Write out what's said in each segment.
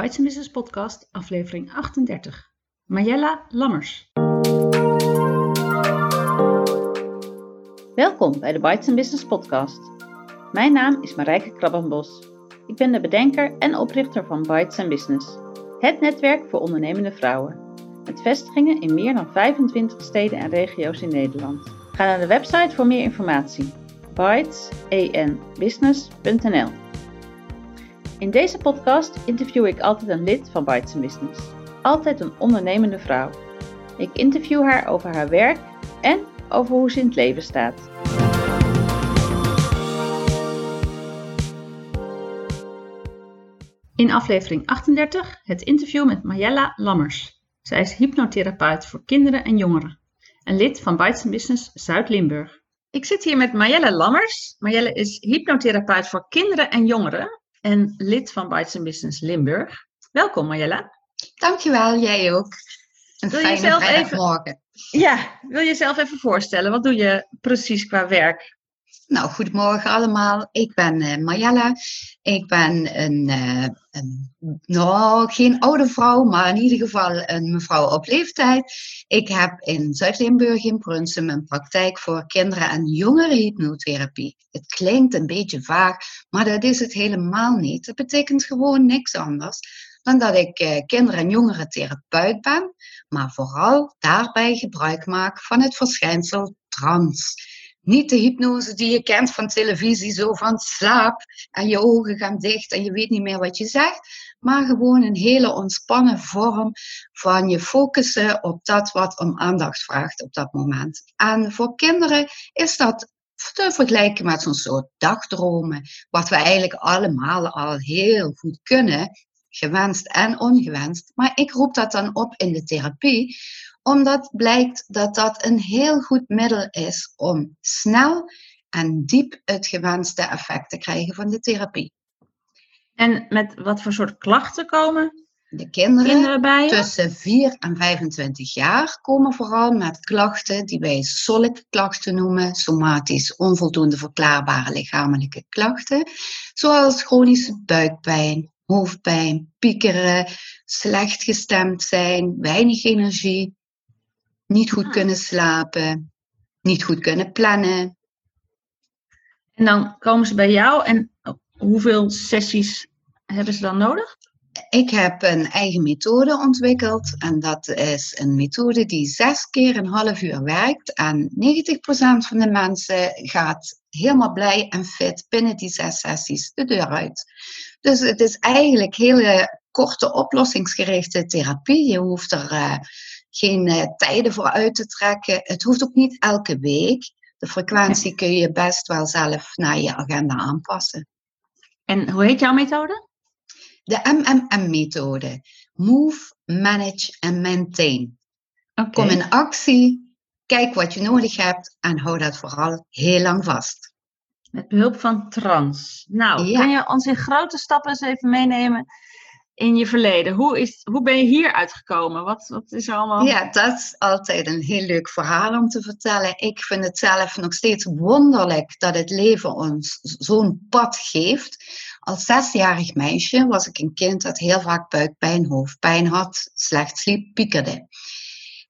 Bites Business Podcast, aflevering 38. Marjella Lammers. Welkom bij de Bites Business Podcast. Mijn naam is Marijke Krabbenbos. Ik ben de bedenker en oprichter van Bites Business, het netwerk voor ondernemende vrouwen. Met vestigingen in meer dan 25 steden en regio's in Nederland. Ga naar de website voor meer informatie. bitesbusiness.nl In deze podcast interview ik altijd een lid van Bites Business. Altijd een ondernemende vrouw. Ik interview haar over haar werk en over hoe ze in het leven staat. In aflevering 38 het interview met Marjella Lammers. Zij is hypnotherapeut voor kinderen en jongeren en lid van Bites Business Zuid-Limburg. Ik zit hier met Marjelle Lammers. Marjelle is hypnotherapeut voor kinderen en jongeren en lid van Bites Business Limburg. Welkom Marjelle. Dankjewel, jij ook. Een wil fijne even, Ja, wil je jezelf even voorstellen? Wat doe je precies qua werk? Nou, goedemorgen allemaal. Ik ben uh. Ik ben een, uh, een, nou, geen oude vrouw, maar in ieder geval een mevrouw op leeftijd. Ik heb in Zuid-Limburg in Prunsum een praktijk voor kinderen- en jongerenhypnotherapie. Het klinkt een beetje vaag, maar dat is het helemaal niet. Het betekent gewoon niks anders dan dat ik uh, kinder- en jongerentherapeut ben, maar vooral daarbij gebruik maak van het verschijnsel trans. Niet de hypnose die je kent van televisie, zo van slaap en je ogen gaan dicht en je weet niet meer wat je zegt, maar gewoon een hele ontspannen vorm van je focussen op dat wat om aandacht vraagt op dat moment. En voor kinderen is dat te vergelijken met zo'n soort dagdromen, wat we eigenlijk allemaal al heel goed kunnen, gewenst en ongewenst. Maar ik roep dat dan op in de therapie, omdat blijkt dat dat een heel goed middel is om snel en diep het gewenste effect te krijgen van de therapie. En met wat voor soort klachten komen de kinderen, bij tussen 4 en 25 jaar komen vooral met klachten die wij SOLIC-klachten noemen, somatisch onvoldoende verklaarbare lichamelijke klachten, zoals chronische buikpijn, hoofdpijn, piekeren, slecht gestemd zijn, weinig energie, niet goed ah. kunnen slapen, niet goed kunnen plannen. En dan komen ze bij jou en hoeveel sessies hebben ze dan nodig? Ik heb een eigen methode ontwikkeld en dat is een methode die zes keer een half uur werkt. En 90% van de mensen gaat helemaal blij en fit binnen die zes sessies de deur uit. Dus het is eigenlijk hele korte oplossingsgerichte therapie. Je hoeft er uh, geen uh, tijden voor uit te trekken. Het hoeft ook niet elke week. De frequentie kun je best wel zelf naar je agenda aanpassen. En hoe heet jouw methode? De MMM-methode. Move, Manage en Maintain. Okay. Kom in actie, kijk wat je nodig hebt en hou dat vooral heel lang vast. Met behulp van trans. Nou, ja. kan je ons in grote stappen eens even meenemen in je verleden? Hoe, is, hoe ben je hier uitgekomen? Wat, wat is er allemaal? Ja, dat is altijd een heel leuk verhaal om te vertellen. Ik vind het zelf nog steeds wonderlijk dat het leven ons zo'n pad geeft. Als zesjarig meisje was ik een kind dat heel vaak buikpijn, hoofdpijn had, slecht sliep, piekerde.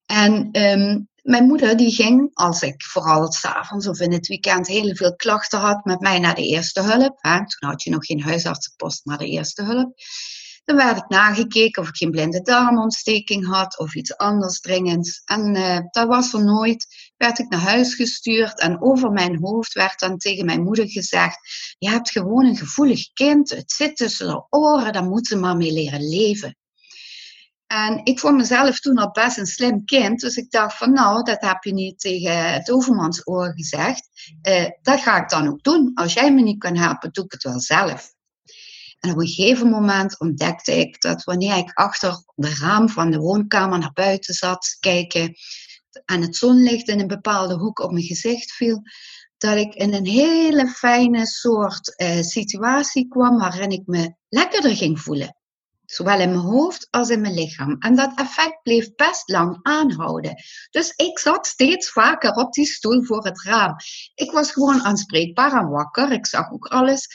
En um, mijn moeder die ging, als ik vooral s'avonds of in het weekend heel veel klachten had, met mij naar de eerste hulp. Hè. Toen had je nog geen huisartsenpost, maar de eerste hulp. Dan werd ik nagekeken of ik geen blinde darmontsteking had of iets anders dringends. En uh, dat was er nooit. Werd ik naar huis gestuurd en over mijn hoofd werd dan tegen mijn moeder gezegd: Je hebt gewoon een gevoelig kind. Het zit tussen de oren, daar moet ze maar mee leren leven. En ik vond mezelf toen al best een slim kind. Dus ik dacht van nou, dat heb je niet tegen het overmansoor gezegd. Uh, dat ga ik dan ook doen. Als jij me niet kan helpen, doe ik het wel zelf. En op een gegeven moment ontdekte ik dat wanneer ik achter de raam van de woonkamer naar buiten zat kijken en het zonlicht in een bepaalde hoek op mijn gezicht viel, dat ik in een hele fijne soort uh, situatie kwam waarin ik me lekkerder ging voelen. Zowel in mijn hoofd als in mijn lichaam. En dat effect bleef best lang aanhouden. Dus ik zat steeds vaker op die stoel voor het raam. Ik was gewoon aanspreekbaar en wakker. Ik zag ook alles.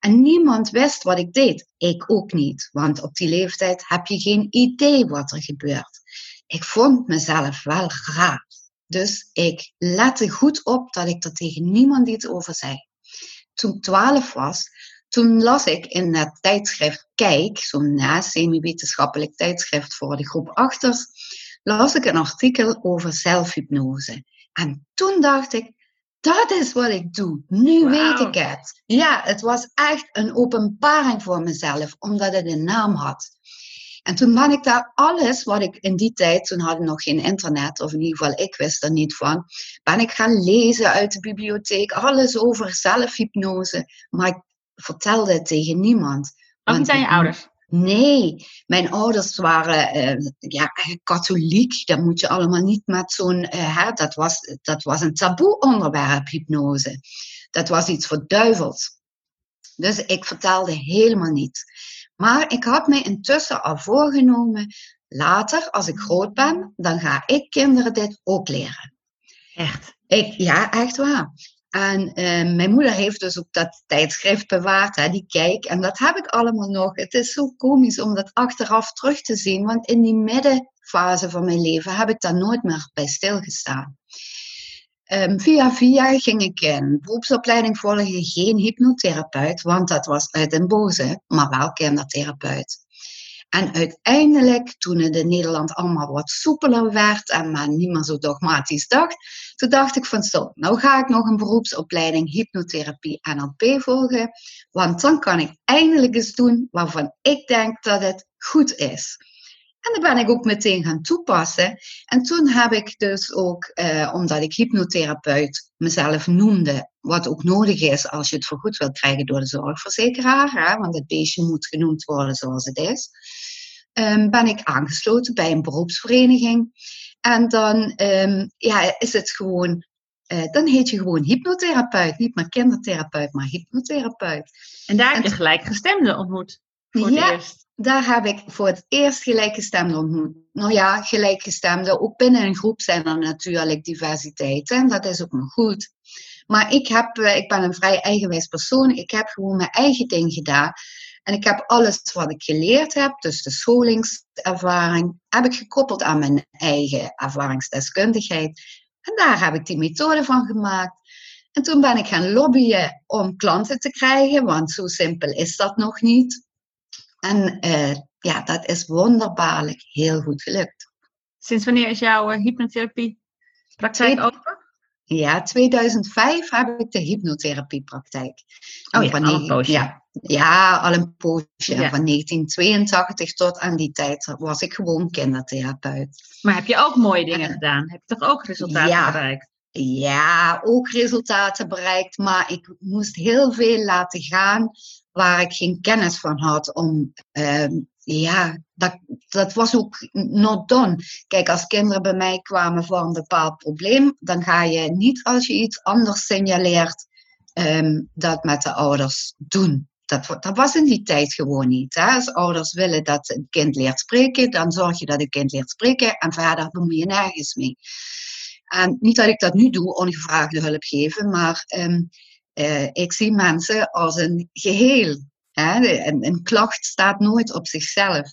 En niemand wist wat ik deed. Ik ook niet, want op die leeftijd heb je geen idee wat er gebeurt. Ik vond mezelf wel raar. Dus ik lette goed op dat ik er tegen niemand iets over zei. Toen ik 12 was, toen las ik in het tijdschrift Kijk, zo'n ja, semi-wetenschappelijk tijdschrift voor de groep achters, las ik een artikel over zelfhypnose. En toen dacht ik, dat is wat ik doe. Nu weet ik het. Ja, het was echt een openbaring voor mezelf, omdat het een naam had. En toen ben ik daar alles wat ik in die tijd, toen hadden we nog geen internet, of in ieder geval ik wist er niet van, ben ik gaan lezen uit de bibliotheek, alles over zelfhypnose. Maar ik vertelde het tegen niemand. Ook niet aan je ouders? Nee, mijn ouders waren uh, ja, katholiek. Dat moet je allemaal niet met zo'n. Uh, dat, was, dat was een taboe onderwerp, hypnose. Dat was iets voor duivels. Dus ik vertelde helemaal niet. Maar ik had mij intussen al voorgenomen, later als ik groot ben, dan ga ik kinderen dit ook leren. Echt? Ik, ja, echt waar. En uh, mijn moeder heeft dus ook dat tijdschrift bewaard, hè, die kijk. En dat heb ik allemaal nog. Het is zo komisch om dat achteraf terug te zien. Want in die middenfase van mijn leven heb ik daar nooit meer bij stilgestaan. Um, via via ging ik een beroepsopleiding volgen, geen hypnotherapeut, want dat was uit een boze, maar wel kindertherapeut. En uiteindelijk, toen het in Nederland allemaal wat soepeler werd en men niet zo dogmatisch dacht, toen dacht ik van zo, nou ga ik nog een beroepsopleiding hypnotherapie NLP volgen, want dan kan ik eindelijk eens doen waarvan ik denk dat het goed is. En dat ben ik ook meteen gaan toepassen. En toen heb ik dus ook, eh, omdat ik hypnotherapeut mezelf noemde, wat ook nodig is als je het vergoed wilt krijgen door de zorgverzekeraar, hè, want het beestje moet genoemd worden zoals het is, um, ben ik aangesloten bij een beroepsvereniging. En dan um, ja, is het gewoon, uh, dan heet je gewoon hypnotherapeut, niet meer kindertherapeut, maar hypnotherapeut. En daar heb je gelijkgestemden ontmoet voor ja, het eerst daar heb ik voor het eerst gelijkgestemden ontmoet. Nou ja, gelijkgestemden. Ook binnen een groep zijn er natuurlijk diversiteit. En dat is ook nog goed. Maar ik, heb, eh, ik ben een vrij eigenwijs persoon. Ik heb gewoon mijn eigen ding gedaan. En ik heb alles wat ik geleerd heb, dus de scholingservaring, heb ik gekoppeld aan mijn eigen ervaringsdeskundigheid. En daar heb ik die methode van gemaakt. En toen ben ik gaan lobbyen om klanten te krijgen, want zo simpel is dat nog niet. En uh, ja, dat is wonderbaarlijk heel goed gelukt. Sinds wanneer is jouw uh, hypnotherapie praktijk open? Ja, 2005 heb ik de hypnotherapiepraktijk. Oh ja, al een poosje. Ja, ja, al een poosje. Ja. Van 1982 tot aan die tijd was ik gewoon kindertherapeut. Maar heb je ook mooie dingen gedaan? Heb je toch ook resultaten bereikt? Ja, ook resultaten bereikt, maar ik moest heel veel laten gaan waar ik geen kennis van had om, uh, ja, dat, dat was ook not done. Kijk, als kinderen bij mij kwamen voor een bepaald probleem, dan ga je niet als je iets anders signaleert, um, dat met de ouders doen. Dat, dat was in die tijd gewoon niet. Hè? Als ouders willen dat een kind leert spreken, dan zorg je dat het kind leert spreken en verder bemoei je nergens mee. En niet dat ik dat nu doe, ongevraagde hulp geven, maar um, uh, ik zie mensen als een geheel. Hè? Een, een, klacht staat nooit op zichzelf.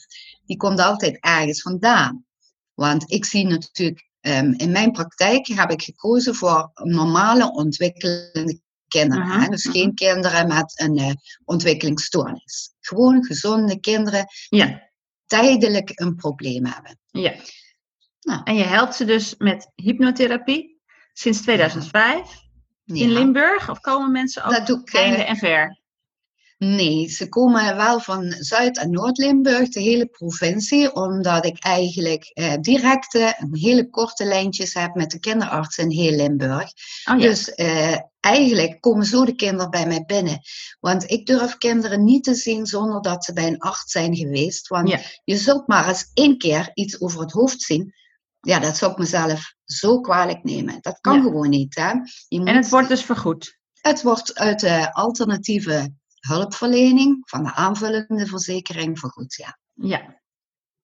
Die komt altijd ergens vandaan. Want ik zie natuurlijk, um, in mijn praktijk heb ik gekozen voor normale ontwikkelende kinderen. hè? Dus geen kinderen met een uh, ontwikkelingsstoornis. Gewoon gezonde kinderen die ja. tijdelijk een probleem hebben. Ja. Nou. En je helpt ze dus met hypnotherapie sinds 2005 in Limburg? Of komen mensen ook dat doe ik, einde en ver? Nee, ze komen wel van Zuid- en Noord-Limburg, de hele provincie, omdat ik eigenlijk eh, directe, hele korte lijntjes heb met de kinderarts in heel Limburg. Oh, ja. Dus eh, eigenlijk komen zo de kinderen bij mij binnen. Want ik durf kinderen niet te zien zonder dat ze bij een arts zijn geweest. Want je zult maar eens één keer iets over het hoofd zien ja, dat zou ik mezelf zo kwalijk nemen. Dat kan gewoon niet. Hè? Je moet, en het wordt dus vergoed? Het wordt uit de alternatieve hulpverlening van de aanvullende verzekering vergoed, ja. Ja.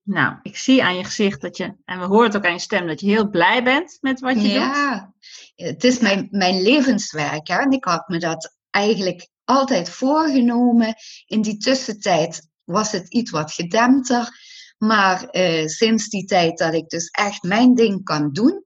Nou, ik zie aan je gezicht dat je, en we horen het ook aan je stem, dat je heel blij bent met wat je ja, doet. Ja, het is mijn, mijn levenswerk. Hè? En ik had me dat eigenlijk altijd voorgenomen. In die tussentijd was het iets wat gedempter. Maar eh, sinds die tijd dat ik dus echt mijn ding kan doen,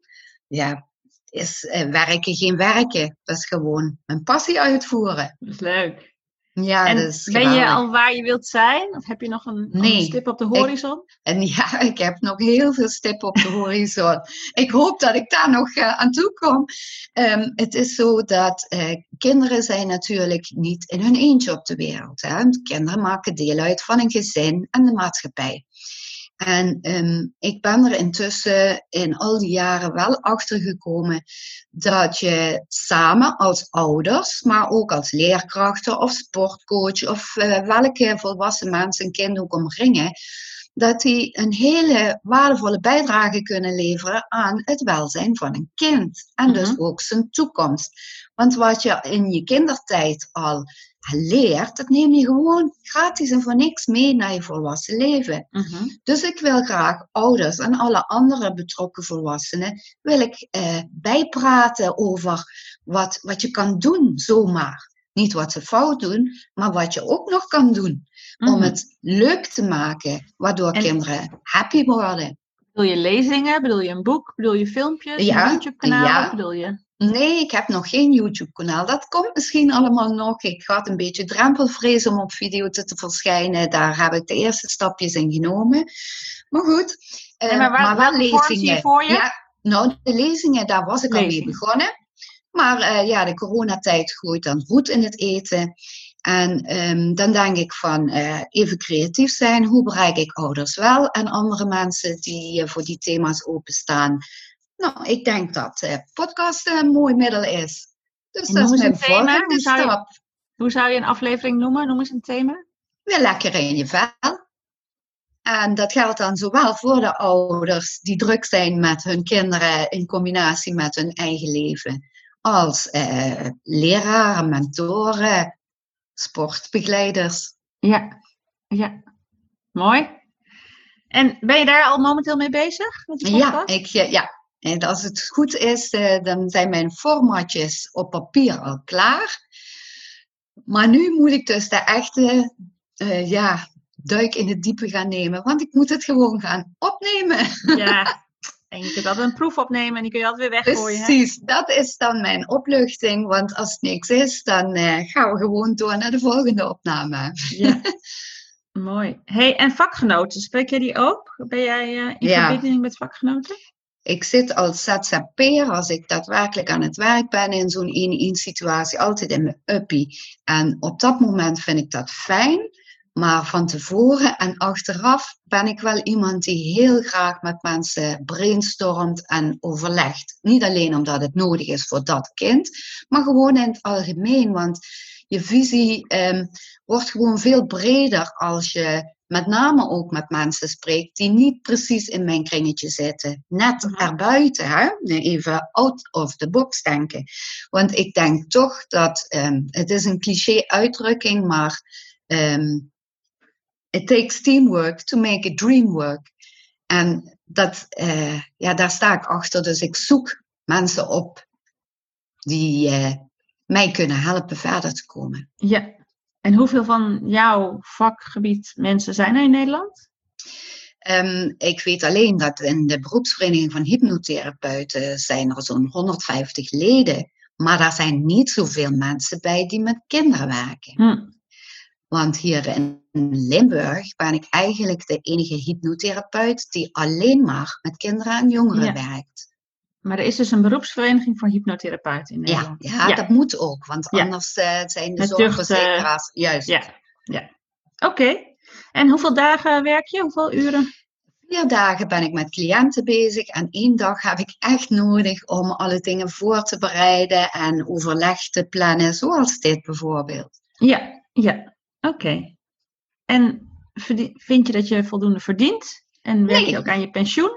ja, is eh, werken geen werken. Dat is gewoon mijn passie uitvoeren. Dat is leuk. Ja, en is ben je al waar je wilt zijn? Of heb je nog een, Nee, stip op de horizon? En ja, ik heb nog heel veel stippen op de horizon. ik hoop dat ik daar nog eh, aan toe kom. Ehm, het is zo dat kinderen zijn natuurlijk niet in hun eentje op de wereld. Hè? Kinderen maken deel uit van een gezin en de maatschappij. En ehm, ik ben er intussen in al die jaren wel achter gekomen dat je samen als ouders, maar ook als leerkrachten of sportcoach of eh, welke volwassen mensen een kind ook omringen, dat die een hele waardevolle bijdrage kunnen leveren aan het welzijn van een kind. En dus Mhm. ook zijn toekomst. Want wat je in je kindertijd al leert, dat neem je gewoon gratis en voor niks mee naar je volwassen leven. Mhm. Dus ik wil graag ouders en alle andere betrokken volwassenen wil ik eh, bijpraten over wat, wat je kan doen zomaar. Niet wat ze fout doen, maar wat je ook nog kan doen om Mhm. het leuk te maken, waardoor En- kinderen happy worden. Bedoel je lezingen? Bedoel je een boek? Bedoel je filmpjes? Ja, YouTube-kanaal? ja. Bedoel je? Nee, ik heb nog geen YouTube-kanaal. Dat komt misschien allemaal nog. Ik had een beetje drempelvrees om op video te, te verschijnen. Daar heb ik de eerste stapjes in genomen. Maar goed, eh, Nee, maar waar- wel je voor je? Ja, nou, de lezingen, daar was ik al mee Lezingen. begonnen. Maar eh, ja, de coronatijd gooit dan roet in het eten. En ehm, dan denk ik van eh, even creatief zijn. Hoe bereik ik ouders wel en andere mensen die eh, voor die thema's openstaan? Nou, ik denk dat eh podcast een mooi middel is. Dus En dat is mijn thema. Hoe zou je- stap. Hoe zou je een aflevering noemen? Noem eens een thema. Weer lekker in je vel. En dat geldt dan zowel voor de ouders die druk zijn met hun kinderen in combinatie met hun eigen leven, als eh, leraren, mentoren, sportbegeleiders. Ja. Ja. Mooi. En ben je daar al momenteel mee bezig? Met Ja, ik, ja. En als het goed is, eh, dan zijn mijn formatjes op papier al klaar. Maar nu moet ik dus de echte eh, ja, duik in het diepe gaan nemen, want ik moet het gewoon gaan opnemen. Ja. En je kunt altijd een proef opnemen en die kun je altijd weer weggooien. hè? Precies, dat is dan mijn opluchting, want als het niks is, dan eh, gaan we gewoon door naar de volgende opname. Ja. Mooi. Hey, en vakgenoten, spreek jij die ook? Ben jij in Ja. verbinding met vakgenoten? Ik zit als ZZP'er, als ik daadwerkelijk aan het werk ben in zo'n 1-1 situatie, altijd in mijn uppie. En op dat moment vind ik dat fijn. Maar van tevoren en achteraf ben ik wel iemand die heel graag met mensen brainstormt en overlegt. Niet alleen omdat het nodig is voor dat kind, maar gewoon in het algemeen. Want je visie ehm, wordt gewoon veel breder als je met name ook met mensen spreekt die niet precies in mijn kringetje zitten. Net Mhm. erbuiten, hè? Even out of the box denken. Want ik denk toch dat, ehm, het is een cliché uitdrukking, maar ehm, it takes teamwork to make a dream work. En dat, eh, ja, daar sta ik achter. Dus ik zoek mensen op die eh, mij kunnen helpen verder te komen. Ja. En hoeveel van jouw vakgebied mensen zijn er in Nederland? Ehm, ik weet alleen dat in de beroepsvereniging van hypnotherapeuten zijn er zo'n 150 leden. Maar daar zijn niet zoveel mensen bij die met kinderen werken. Hm. Want hier in Limburg ben ik eigenlijk de enige hypnotherapeut die alleen maar met kinderen en jongeren Ja. werkt. Maar er is dus een beroepsvereniging voor hypnotherapeuten in Ja, Nederland. ja, dat moet ook, want Ja. anders eh, zijn de zorgverzekeraars juist. Ja, ja. Oké. En hoeveel dagen werk je? Hoeveel uren? Vier dagen ben ik met cliënten bezig en één dag heb ik echt nodig om alle dingen voor te bereiden en overleg te plannen, zoals dit bijvoorbeeld. Ja, ja. Oké. En vind je dat je voldoende verdient? En werk je ook aan je pensioen?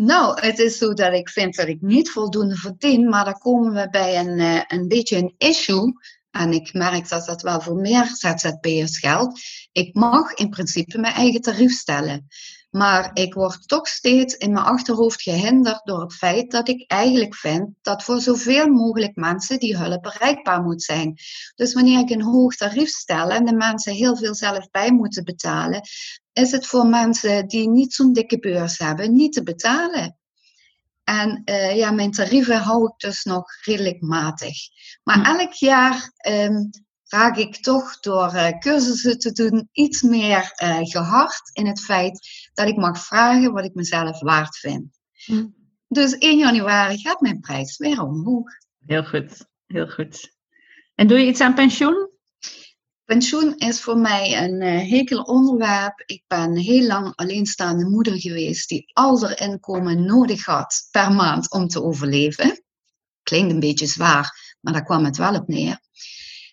Nou, het is zo dat ik vind dat ik niet voldoende verdien, maar dan komen we bij een, eh, een beetje een issue. En ik merk dat dat wel voor meer ZZP'ers geldt. Ik mag in principe mijn eigen tarief stellen. Maar ik word toch steeds in mijn achterhoofd gehinderd door het feit dat ik eigenlijk vind dat voor zoveel mogelijk mensen die hulp bereikbaar moet zijn. Dus wanneer ik een hoog tarief stel en de mensen heel veel zelf bij moeten betalen, is het voor mensen die niet zo'n dikke beurs hebben niet te betalen. En uh, ja, mijn tarieven hou ik dus nog redelijk matig. Maar hm. elk jaar um, raak ik toch door uh, cursussen te doen iets meer uh, gehard in het feit dat ik mag vragen wat ik mezelf waard vind. Hm. Dus 1 januari gaat mijn prijs weer omhoog. Heel goed, heel goed. En doe je iets aan pensioen? Pensioen is voor mij een uh, hekel onderwerp. Ik ben heel lang alleenstaande moeder geweest die al haar inkomen nodig had per maand om te overleven. Klinkt een beetje zwaar, maar daar kwam het wel op neer.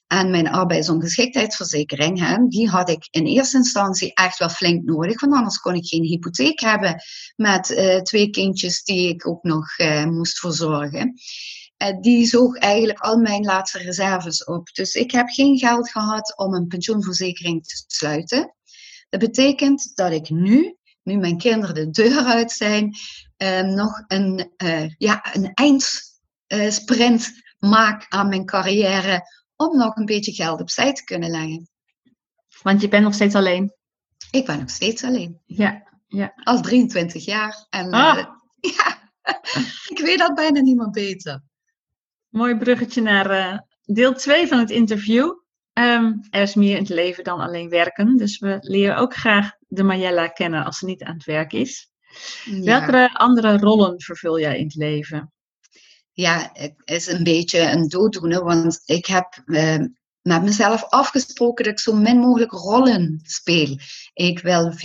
En mijn arbeidsongeschiktheidsverzekering, hè, die had ik in eerste instantie echt wel flink nodig, want anders kon ik geen hypotheek hebben met uh, twee kindjes die ik ook nog uh, moest verzorgen. Uh, die zoog eigenlijk al mijn laatste reserves op. Dus ik heb geen geld gehad om een pensioenverzekering te sluiten. Dat betekent dat ik nu, nu mijn kinderen de deur uit zijn, nog een, ja, een eindsprint maak aan mijn carrière om nog een beetje geld opzij te kunnen leggen. Want je bent nog steeds alleen? Ik ben nog steeds alleen. Ja, ja. Al 23 jaar. En ah. uh, ja, ik weet dat bijna niemand beter. Mooi bruggetje naar uh, deel 2 van het interview. Um, er is meer in het leven dan alleen werken. Dus we leren ook graag de Mayella kennen als ze niet aan het werk is. Ja. Welke andere rollen vervul jij in het leven? Ja, het is een beetje een dooddoener, want ik heb uh, met mezelf afgesproken dat ik zo min mogelijk rollen speel. Ik wil 24-7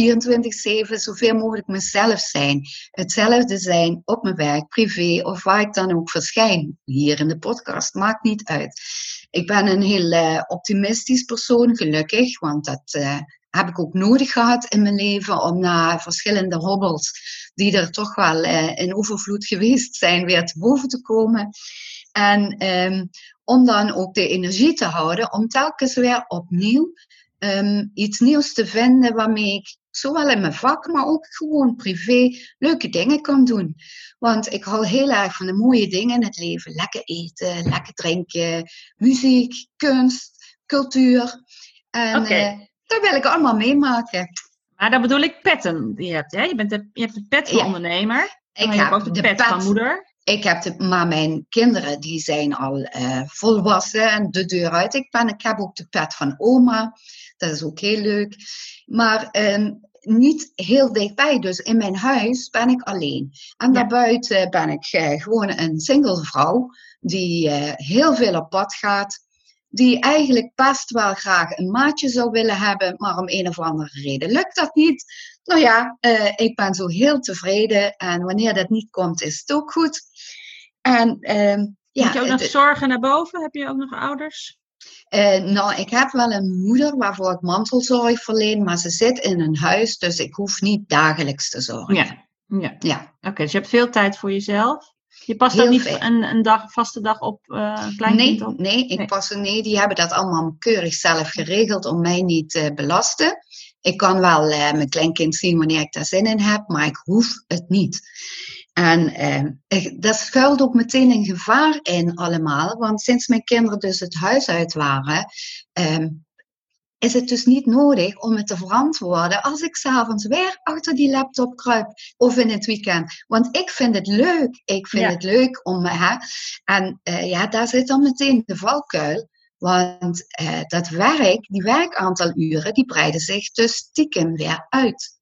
zoveel mogelijk mezelf zijn. Hetzelfde zijn op mijn werk, privé of waar ik dan ook verschijn. Hier in de podcast, maakt niet uit. Ik ben een heel uh, optimistisch persoon, gelukkig, want dat uh, heb ik ook nodig gehad in mijn leven om na verschillende hobbels, die er toch wel uh, in overvloed geweest zijn, weer te boven te komen. En um, om dan ook de energie te houden, om telkens weer opnieuw um, iets nieuws te vinden waarmee ik zowel in mijn vak, maar ook gewoon privé leuke dingen kan doen. Want ik hou heel erg van de mooie dingen in het leven. Lekker eten, lekker drinken, muziek, kunst, cultuur. En okay. uh, dat wil ik allemaal meemaken. Maar dan bedoel ik petten die je hebt. Hè? Je, bent de, je hebt de pet van ondernemer. Ik heb ook de, pet, van moeder. Ik heb de, maar mijn kinderen die zijn al uh, volwassen en de deur uit. Ik, ben, ik heb ook de pet van oma. Dat is ook heel leuk. Maar uh, niet heel dichtbij. Dus in mijn huis ben ik alleen. En daarbuiten ben ik uh, gewoon een single vrouw die uh, heel veel op pad gaat die eigenlijk best wel graag een maatje zou willen hebben, maar om een of andere reden lukt dat niet. Nou ja, uh, ik ben zo heel tevreden en wanneer dat niet komt, is het ook goed. En, uh, ja, Moet je ook nog zorgen naar boven? Heb je ook nog ouders? Uh, nou, ik heb wel een moeder waarvoor ik mantelzorg verleen, maar ze zit in een huis, dus ik hoef niet dagelijks te zorgen. Ja, ja. ja. Oké, dus je hebt veel tijd voor jezelf. Je past dan niet een, een dag, vaste dag op uh, nee, op? Nee, ik nee. pas nee. Die hebben dat allemaal keurig zelf geregeld om mij niet te uh, belasten. Ik kan wel uh, mijn kleinkind zien wanneer ik daar zin in heb, maar ik hoef het niet. En ik, dat schuilt ook meteen een gevaar in allemaal, want sinds mijn kinderen dus het huis uit waren, ehm, is het dus niet nodig om het te verantwoorden als ik s'avonds weer achter die laptop kruip of in het weekend. Want ik vind het leuk. Ik vind het leuk om. Hè, en uh, ja, daar zit dan meteen de valkuil. Want uh, dat werk, die werkaantal uren, die breiden zich dus stiekem weer uit.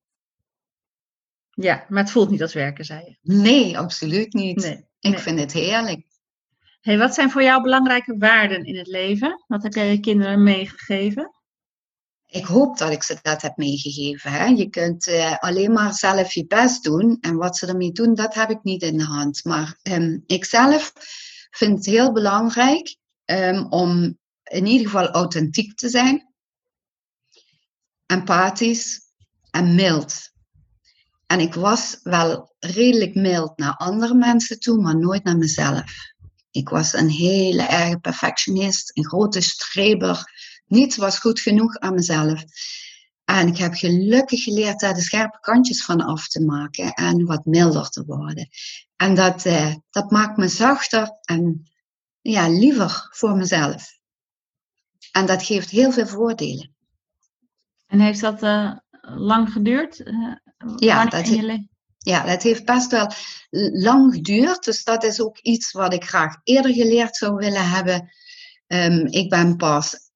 Ja, maar het voelt niet als werken, zei je. Nee, absoluut niet. Nee, ik nee. vind het heerlijk. Hey, wat zijn voor jou belangrijke waarden in het leven? Wat heb jij je kinderen meegegeven? Ik hoop dat ik ze dat heb meegegeven. Hè? Je kunt uh, alleen maar zelf je best doen. En wat ze ermee doen, dat heb ik niet in de hand. Maar um, ik zelf vind het heel belangrijk um, om in ieder geval authentiek te zijn. Empathisch en mild. En ik was wel redelijk mild naar andere mensen toe, maar nooit naar mezelf. Ik was een hele erge perfectionist, een grote streber Niets was goed genoeg aan mezelf. En ik heb gelukkig geleerd daar de scherpe kantjes van af te maken en wat milder te worden. En dat, uh, dat maakt me zachter en ja, liever voor mezelf. En dat geeft heel veel voordelen. En heeft dat uh, lang geduurd? Uh, ja, dat, ja, dat heeft best wel lang geduurd. Dus dat is ook iets wat ik graag eerder geleerd zou willen hebben. Um, ik ben pas,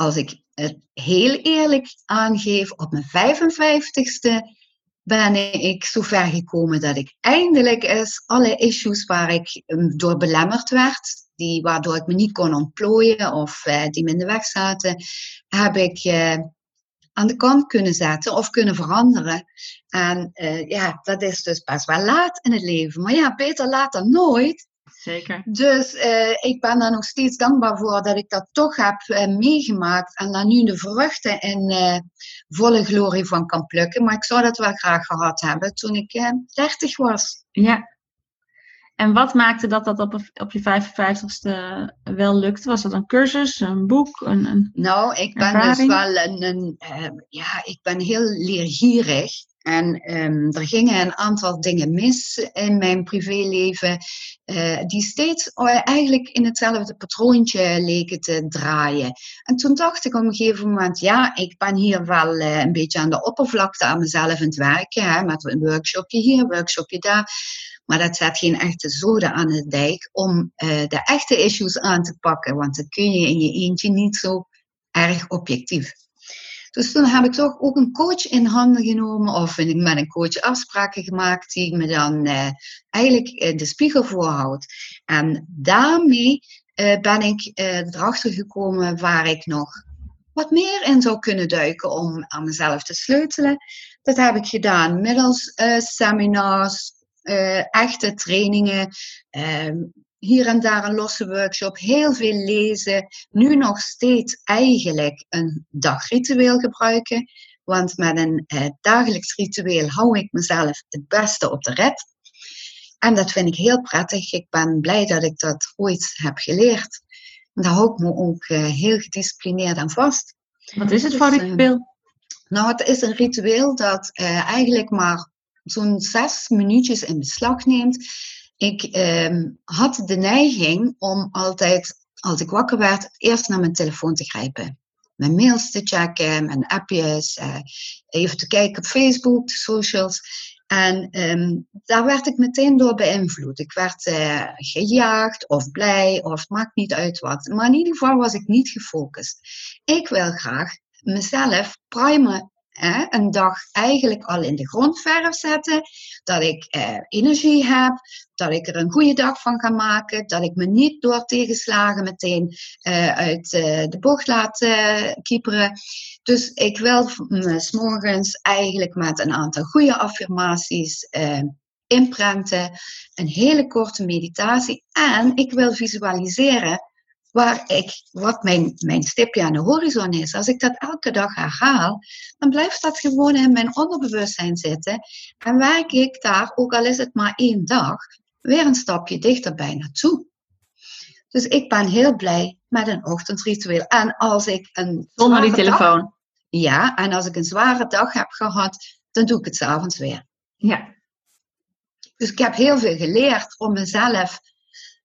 als ik het heel eerlijk aangeef, op mijn 55ste ben ik zover gekomen dat ik eindelijk eens alle issues waar ik um, door belemmerd werd, die, waardoor ik me niet kon ontplooien of uh, die me in de weg zaten, heb ik uh, aan de kant kunnen zetten of kunnen veranderen. En uh, ja, dat is dus best wel laat in het leven. Maar ja, beter laat dan nooit. Zeker. Dus uh, ik ben daar nog steeds dankbaar voor dat ik dat toch heb uh, meegemaakt en daar nu de vruchten in uh, volle glorie van kan plukken. Maar ik zou dat wel graag gehad hebben toen ik 30 was. Ja. En wat maakte dat dat op, op je 55ste wel lukte? Was dat een cursus, een boek? Een, een nou, ik ben dus ervaring? dus wel een, een ja, ik ben heel leergierig. En um, er gingen een aantal dingen mis in mijn privéleven, uh, die steeds uh, eigenlijk in hetzelfde patroontje leken te draaien. En toen dacht ik op een gegeven moment, ja, ik ben hier wel uh, een beetje aan de oppervlakte aan mezelf aan het werken, hè, met een workshopje hier, een workshopje daar. Maar dat zet geen echte zoden aan de dijk om de echte issues aan te pakken, want dat kun je in je eentje niet zo erg objectief. Dus toen heb ik toch ook een coach in handen genomen of met een coach afspraken gemaakt die me dan uh, eigenlijk de spiegel voorhoudt. En daarmee uh, ben ik uh, erachter gekomen waar ik nog wat meer in zou kunnen duiken om aan mezelf te sleutelen. Dat heb ik gedaan middels seminars, echte trainingen, ehm, hier en daar een losse workshop, heel veel lezen. Nu nog steeds eigenlijk een dagritueel gebruiken. Want met een eh, dagelijks ritueel hou ik mezelf het beste op de red. En dat vind ik heel prettig. Ik ben blij dat ik dat ooit heb geleerd. En daar hou ik me ook uh, heel gedisciplineerd aan vast. Wat is het dus, voor uh, ritueel? nou, het is een ritueel dat uh, eigenlijk maar zo'n zes minuutjes in beslag neemt ik ehm, had de neiging om altijd, als ik wakker werd, eerst naar mijn telefoon te grijpen. Mijn mails te checken, mijn appjes, uh, even te kijken op Facebook, de socials. En um, daar werd ik meteen door beïnvloed. Ik werd uh, gejaagd of blij of maakt niet uit wat. Maar in ieder geval was ik niet gefocust. Ik wil graag mezelf primen een dag eigenlijk al in de grondverf zetten. Dat ik eh, energie heb, dat ik er een goede dag van ga maken, dat ik me niet door tegenslagen meteen uh, uit uh, de bocht laat uh, kieperen. Dus ik wil me s'morgens eigenlijk met een aantal goede affirmaties inprenten, een hele korte meditatie en ik wil visualiseren waar ik, wat mijn, mijn stipje aan de horizon is. Als ik dat elke dag herhaal, dan blijft dat gewoon in mijn onderbewustzijn zitten. En werk ik daar, ook al is het maar één dag, weer een stapje dichterbij naartoe. Dus ik ben heel blij met een ochtendritueel. En als ik een. Zonder die telefoon. Dag, ja, en als ik een zware dag heb gehad, dan doe ik het s'avonds weer. Ja. Dus ik heb heel veel geleerd om mezelf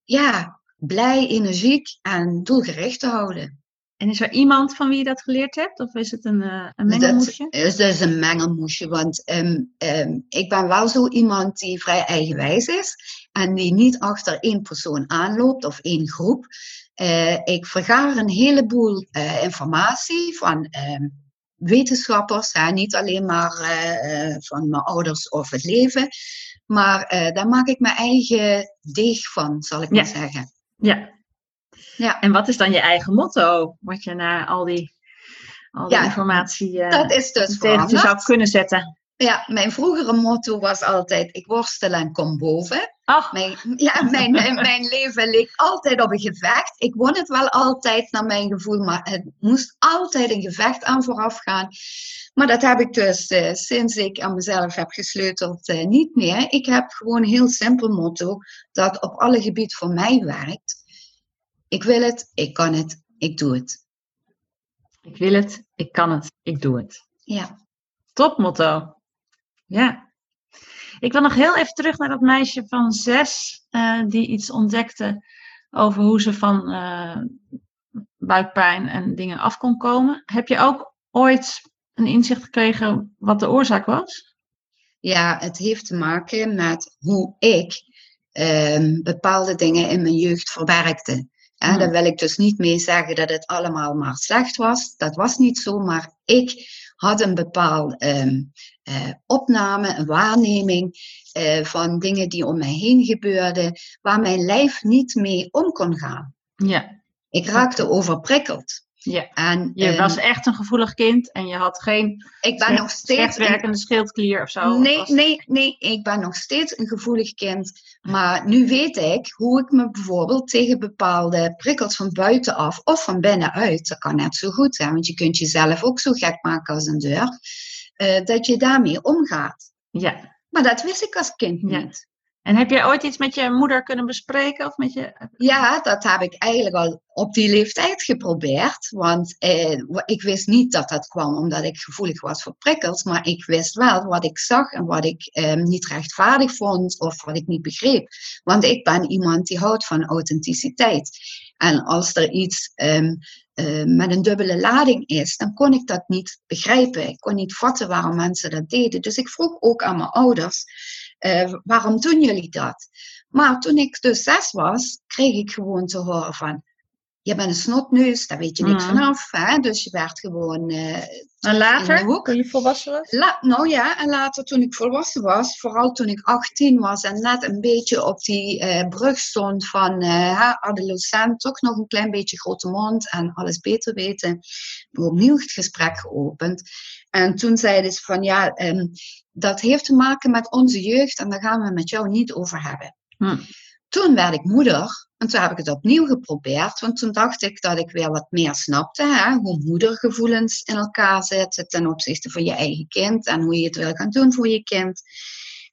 ja, blij, energiek en doelgericht te houden. En is er iemand van wie je dat geleerd hebt? Of is het een, uh, een mengelmoesje? Dat is dus een mengelmoesje. Want um, um, ik ben wel zo iemand die vrij eigenwijs is. En die niet achter één persoon aanloopt of één groep. Uh, ik vergaar een heleboel uh, informatie van um, wetenschappers. Hè, niet alleen maar van mijn ouders of het leven. Maar daar maak ik mijn eigen deeg van, zal ik ja. maar zeggen. Ja. ja. En wat is dan je eigen motto? Wat je naar al die, al die informatie uh, dat is dus tegen je zou kunnen zetten? Ja, mijn vroegere motto was altijd: ik worstel en kom boven. Mijn, ja, mijn, mijn leven leek altijd op een gevecht. Ik won het wel altijd naar mijn gevoel, maar het moest altijd een gevecht aan vooraf gaan. Maar dat heb ik dus uh, sinds ik aan mezelf heb gesleuteld uh, niet meer. Ik heb gewoon een heel simpel motto dat op alle gebieden voor mij werkt. Ik wil het, ik kan het, ik doe het. Ik wil het, ik kan het, ik doe het. Ja. Topmotto. Ja. Ik wil nog heel even terug naar dat meisje van zes uh, die iets ontdekte over hoe ze van uh, buikpijn en dingen af kon komen. Heb je ook ooit een inzicht gekregen wat de oorzaak was? Ja, het heeft te maken met hoe ik um, bepaalde dingen in mijn jeugd verwerkte. En hmm. daar wil ik dus niet mee zeggen dat het allemaal maar slecht was. Dat was niet zo, maar ik had een bepaalde um, uh, opname, een waarneming uh, van dingen die om mij heen gebeurden, waar mijn lijf niet mee om kon gaan. Ja. Ik raakte overprikkeld. Ja. En, je um, was echt een gevoelig kind en je had geen ik ben nog steeds werkende schildklier of zo? Nee, of nee, nee, ik ben nog steeds een gevoelig kind. Maar nu weet ik hoe ik me bijvoorbeeld tegen bepaalde prikkels van buitenaf of van binnenuit, dat kan net zo goed zijn, want je kunt jezelf ook zo gek maken als een deur, uh, dat je daarmee omgaat. Ja. Maar dat wist ik als kind niet. En heb je ooit iets met je moeder kunnen bespreken? Of met je... Ja, dat heb ik eigenlijk al op die leeftijd geprobeerd. Want eh, ik wist niet dat dat kwam omdat ik gevoelig was voor prikkels. Maar ik wist wel wat ik zag en wat ik eh, niet rechtvaardig vond of wat ik niet begreep. Want ik ben iemand die houdt van authenticiteit. En als er iets um, uh, met een dubbele lading is, dan kon ik dat niet begrijpen. Ik kon niet vatten waarom mensen dat deden. Dus ik vroeg ook aan mijn ouders uh, waarom doen jullie dat? Maar toen ik dus zes was, kreeg ik gewoon te horen van, je bent een snotneus, daar weet je niks mm. vanaf. Hè? Dus je werd gewoon. Uh, en later, toen je volwassen was? La nou ja, en later toen ik volwassen was, vooral toen ik 18 was en net een beetje op die uh, brug stond van uh, adolescent, toch nog een klein beetje grote mond en alles beter weten, opnieuw het gesprek geopend. En toen zeiden ze van ja, um, dat heeft te maken met onze jeugd en daar gaan we met jou niet over hebben. Hm. Toen werd ik moeder en toen heb ik het opnieuw geprobeerd, want toen dacht ik dat ik weer wat meer snapte, hè, hoe moedergevoelens in elkaar zitten ten opzichte van je eigen kind en hoe je het wil gaan doen voor je kind.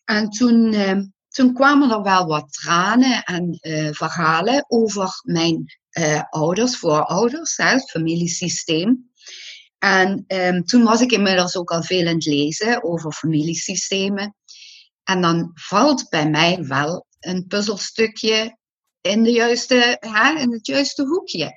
En toen, eh, toen kwamen er wel wat tranen en uh, verhalen over mijn uh, ouders, voorouders, hè, het familiesysteem. En um, toen was ik inmiddels ook al veel aan het lezen over familiesystemen. En dan valt bij mij wel een puzzelstukje in, de juiste, hè, in het juiste hoekje.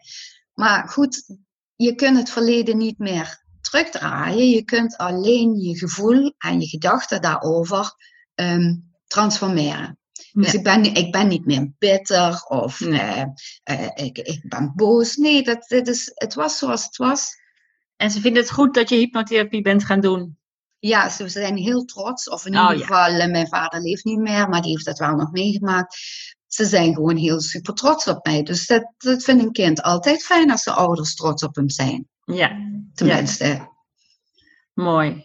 Maar goed, je kunt het verleden niet meer terugdraaien. Je kunt alleen je gevoel en je gedachten daarover um, transformeren. Dus ik, ben, ik ben niet meer bitter of uh, uh, ik, ik ben boos. Nee, dat, dat is, het was zoals het was. En ze vinden het goed dat je hypnotherapie bent gaan doen. Ja, ze zijn heel trots. Of in oh, ieder geval, ja. mijn vader leeft niet meer, maar die heeft dat wel nog meegemaakt. Ze zijn gewoon heel super trots op mij. Dus dat, dat vindt een kind altijd fijn als de ouders trots op hem zijn. Ja. Tenminste. Ja. Mooi.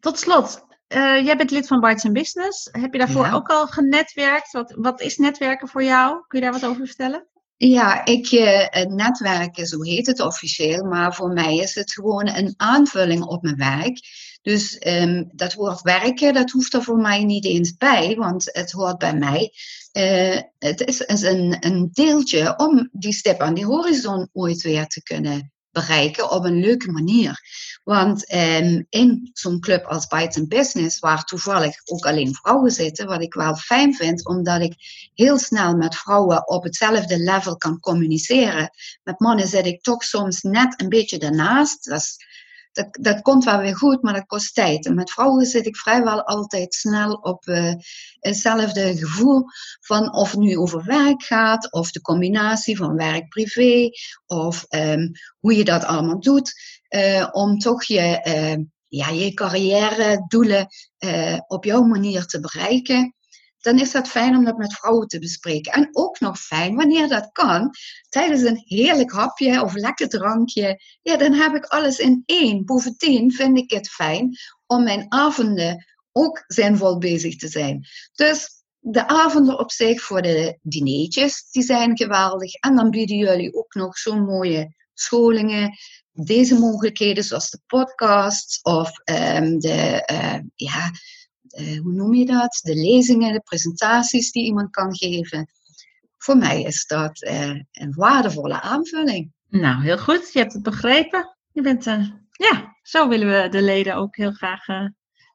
Tot slot, uh, jij bent lid van Bites Business. Heb je daarvoor ja. ook al genetwerkt? Wat, wat is netwerken voor jou? Kun je daar wat over vertellen? Ja, ik, uh, netwerken, zo heet het officieel, maar voor mij is het gewoon een aanvulling op mijn werk. Dus um, dat woord werken, dat hoeft er voor mij niet eens bij, want het hoort bij mij. Uh, het is, is een, een deeltje om die stip aan die horizon ooit weer te kunnen bereiken op een leuke manier. Want um, in zo'n club als Bites Business, waar toevallig ook alleen vrouwen zitten, wat ik wel fijn vind, omdat ik heel snel met vrouwen op hetzelfde level kan communiceren. Met mannen zit ik toch soms net een beetje daarnaast. Dat is dat, dat komt wel weer goed, maar dat kost tijd. En met vrouwen zit ik vrijwel altijd snel op uh, hetzelfde gevoel van of het nu over werk gaat, of de combinatie van werk-privé, of um, hoe je dat allemaal doet, uh, om toch je, uh, ja, je carrière doelen op jouw manier te bereiken dan is dat fijn om dat met vrouwen te bespreken. En ook nog fijn, wanneer dat kan, tijdens een heerlijk hapje of lekker drankje. Ja, dan heb ik alles in één. Bovendien vind ik het fijn om mijn avonden ook zinvol bezig te zijn. Dus de avonden op zich voor de dineetjes, die zijn geweldig. En dan bieden jullie ook nog zo'n mooie scholingen. Deze mogelijkheden, zoals de podcasts of um, de, uh, ja, uh, hoe noem je dat? De lezingen, de presentaties die iemand kan geven. Voor mij is dat uh, een waardevolle aanvulling. Nou, heel goed. Je hebt het begrepen. Je bent uh, ja, zo willen we de leden ook heel graag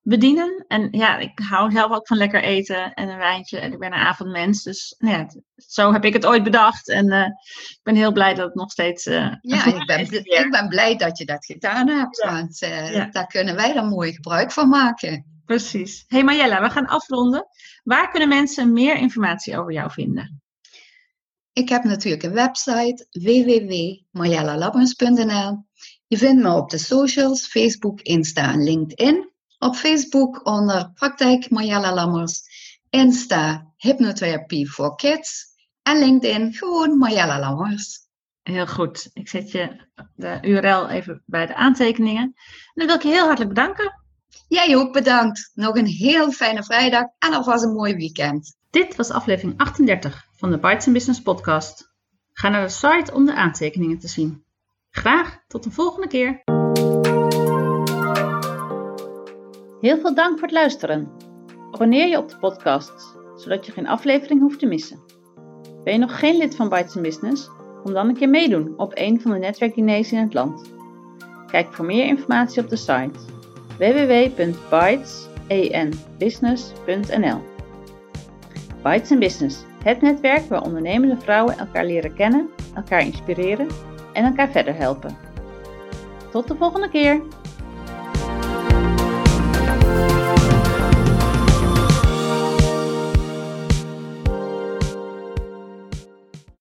bedienen. En ja, ik hou zelf ook van lekker eten en een wijntje. En ik ben een avondmens. Dus nou ja, zo heb ik het ooit bedacht. En uh, ik ben heel blij dat het nog steeds. Uh, ja, ik ben, ik ben blij dat je dat gedaan hebt. Ja. Want ja. daar kunnen wij dan mooi gebruik van maken. Precies. Hey Marjella, we gaan afronden. Waar kunnen mensen meer informatie over jou vinden? Ik heb natuurlijk een website www.marjellalabbers.nl. Je vindt me op de socials, Facebook, Insta en LinkedIn. Op Facebook onder Praktijk Marjella Lammers, Insta Hypnotherapie voor Kids en LinkedIn gewoon Marjella Lammers. Heel goed. Ik zet je de URL even bij de aantekeningen. En dan wil ik je heel hartelijk bedanken. Jij ook bedankt. Nog een heel fijne vrijdag en alvast een mooi weekend. Dit was aflevering 38 van de Bites Business podcast. Ga naar de site om de aantekeningen te zien. Graag tot de volgende keer. Heel veel dank voor het luisteren. Abonneer je op de podcast, zodat je geen aflevering hoeft te missen. Ben je nog geen lid van Bites Business? Kom dan een keer meedoen op een van de netwerkdiners in het land. Kijk voor meer informatie op de site www.bytesenbusiness.nl Bites Business, het netwerk waar ondernemende vrouwen elkaar leren kennen, elkaar inspireren en elkaar verder helpen. Tot de volgende keer!